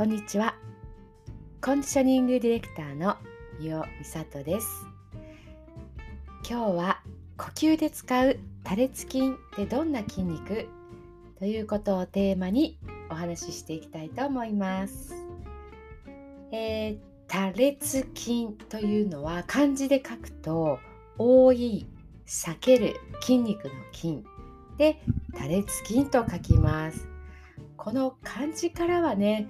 こんにちは。コンディショニングディレクターの三尾美里です。今日は呼吸で使う多裂筋ってどんな筋肉？ということをテーマにお話ししていきたいと思います。えー、多裂筋というのは漢字で書くと多い、避ける筋肉の筋で多裂筋と書きます。この漢字からはね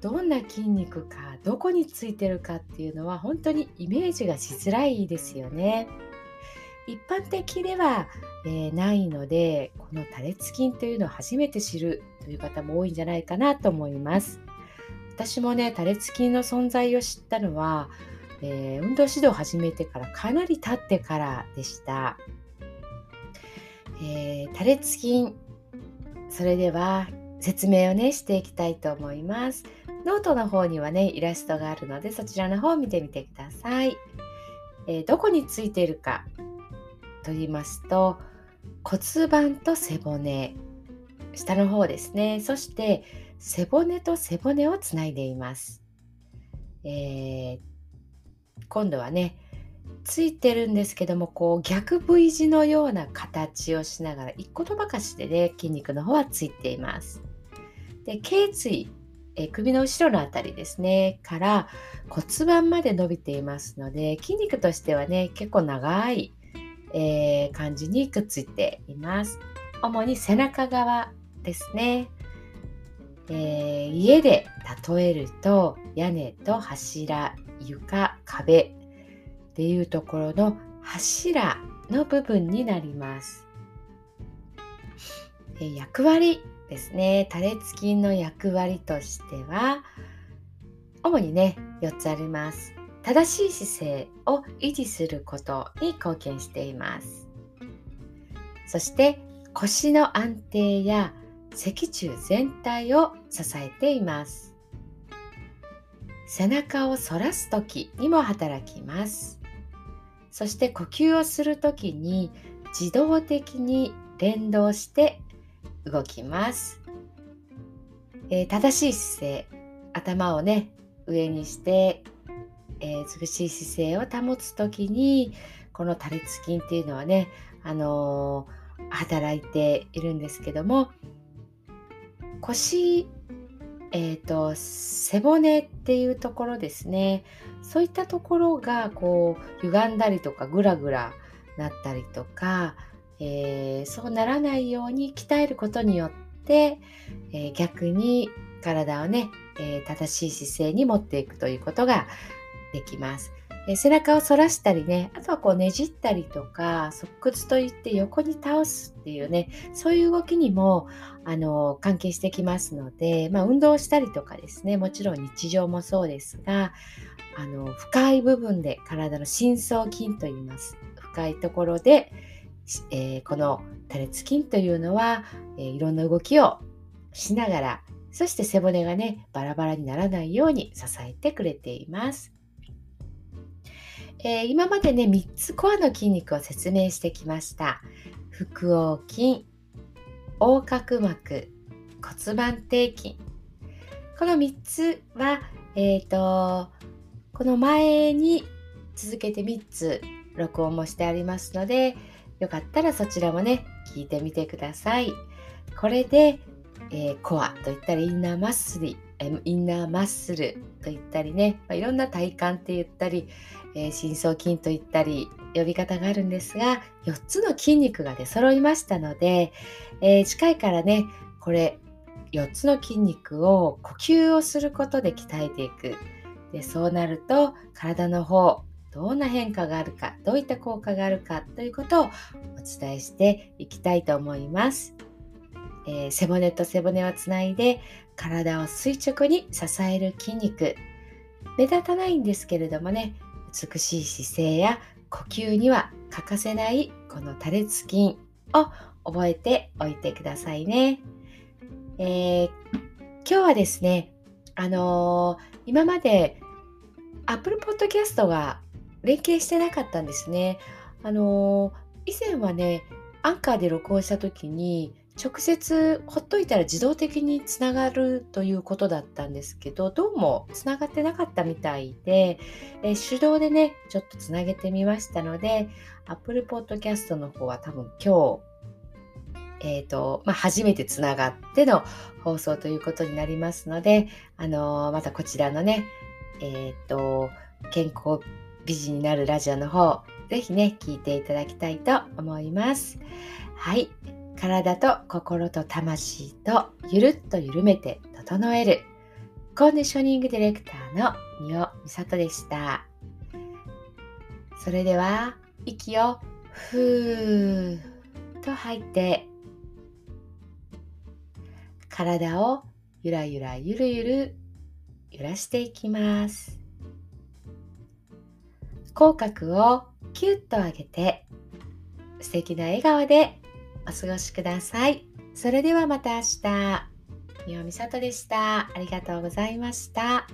どんな筋肉かどこについてるかっていうのは本当にイメージがしづらいですよね。一般的では、えー、ないのでこの多裂筋というのを初めて知るという方も多いんじゃないかなと思います。私もね多裂筋の存在を知ったのは、えー、運動指導を始めてからかなり経ってからでした。えー、多裂筋それでは説明をねしていきたいと思います。ノートの方にはねイラストがあるのでそちらの方を見てみてください。えー、どこについているかと言いますと骨盤と背骨下の方ですねそして背骨と背骨をつないでいます。えー、今度はねついてるんですけどもこう逆 V 字のような形をしながら一個ばかしでね筋肉の方はついています。で頸椎え首の後ろの辺りですね。から骨盤まで伸びていますので筋肉としてはね結構長い、えー、感じにくっついています。主に背中側ですね、えー、家で例えると屋根と柱床壁っていうところの柱の部分になります、え、役割ですね。多裂筋の役割としては主にね4つあります。正しい姿勢を維持することに貢献しています。そして腰の安定や脊柱全体を支えています。背中を反らす時にも働きます。そして呼吸をする時に自動的に連動して動きます、えー、正しい姿勢。頭をね上にして、えー、美しい姿勢を保つ時にこの多裂筋っていうのはね、あのー、働いているんですけども腰えーと、と背骨っていうところですね。そういったところがこう歪んだりとかグラグラなったりとかえー、そうならないように鍛えることによって、えー、逆に体をね、えー、正しい姿勢に持っていくということができます。え背中を反らしたりね、あとはこうねじったりとか、側屈といって横に倒すっていうね、そういう動きにもあの関係してきますので、まあ、運動したりとかですね、もちろん日常もそうですが、あの深い部分で体の深層筋といいます。深いところで、えー、この多裂筋というのは、えー、いろんな動きをしながらそして背骨がねバラバラにならないように支えてくれています。えー、今までね3つコアの筋肉を説明してきました。腹横筋、横隔膜、骨盤底筋。この3つは、えーとこの前に続けて3つ録音もしてありますので、よかったらそちらもね、聞いてみてください。これで、えー、コアといったり、インナーマッスル、インナーマッスルといったりね、まあ、いろんな体幹って言ったり、えー、深層筋といったり、呼び方があるんですが、4つの筋肉が出揃いましたので、えー、近いからね、これ、4つの筋肉を呼吸をすることで鍛えていく。でそうなると体の方どんな変化があるかどういった効果があるかということをお伝えしていきたいと思います。えー、背骨と背骨をつないで体を垂直に支える筋肉目立たないんですけれどもね美しい姿勢や呼吸には欠かせないこの多裂筋を覚えておいてくださいね。えー、今日はですね、あのー、今まで Apple Podcast が連携してなかったんですね。あの以前はね、アンカーで録音した時に直接ほっといたら自動的につながるということだったんですけどどうもつながってなかったみたいで、え手動でねちょっとつなげてみましたので Apple Podcast の方は多分今日えーとまあ、初めてつながっての放送ということになりますので、あのー、またこちらのね、えーと、健康美人になるラジオの方ぜひね聞いていただきたいと思います。はい体と心と魂とゆるっと緩めて整えるコンディショニングディレクターの三尾美里でした。それでは息をふーっと吐いて体をゆらゆらゆるゆる揺らしていきます。口角をキュッと上げて素敵な笑顔でお過ごしください。それではまた明日。みおみさとでした。ありがとうございました。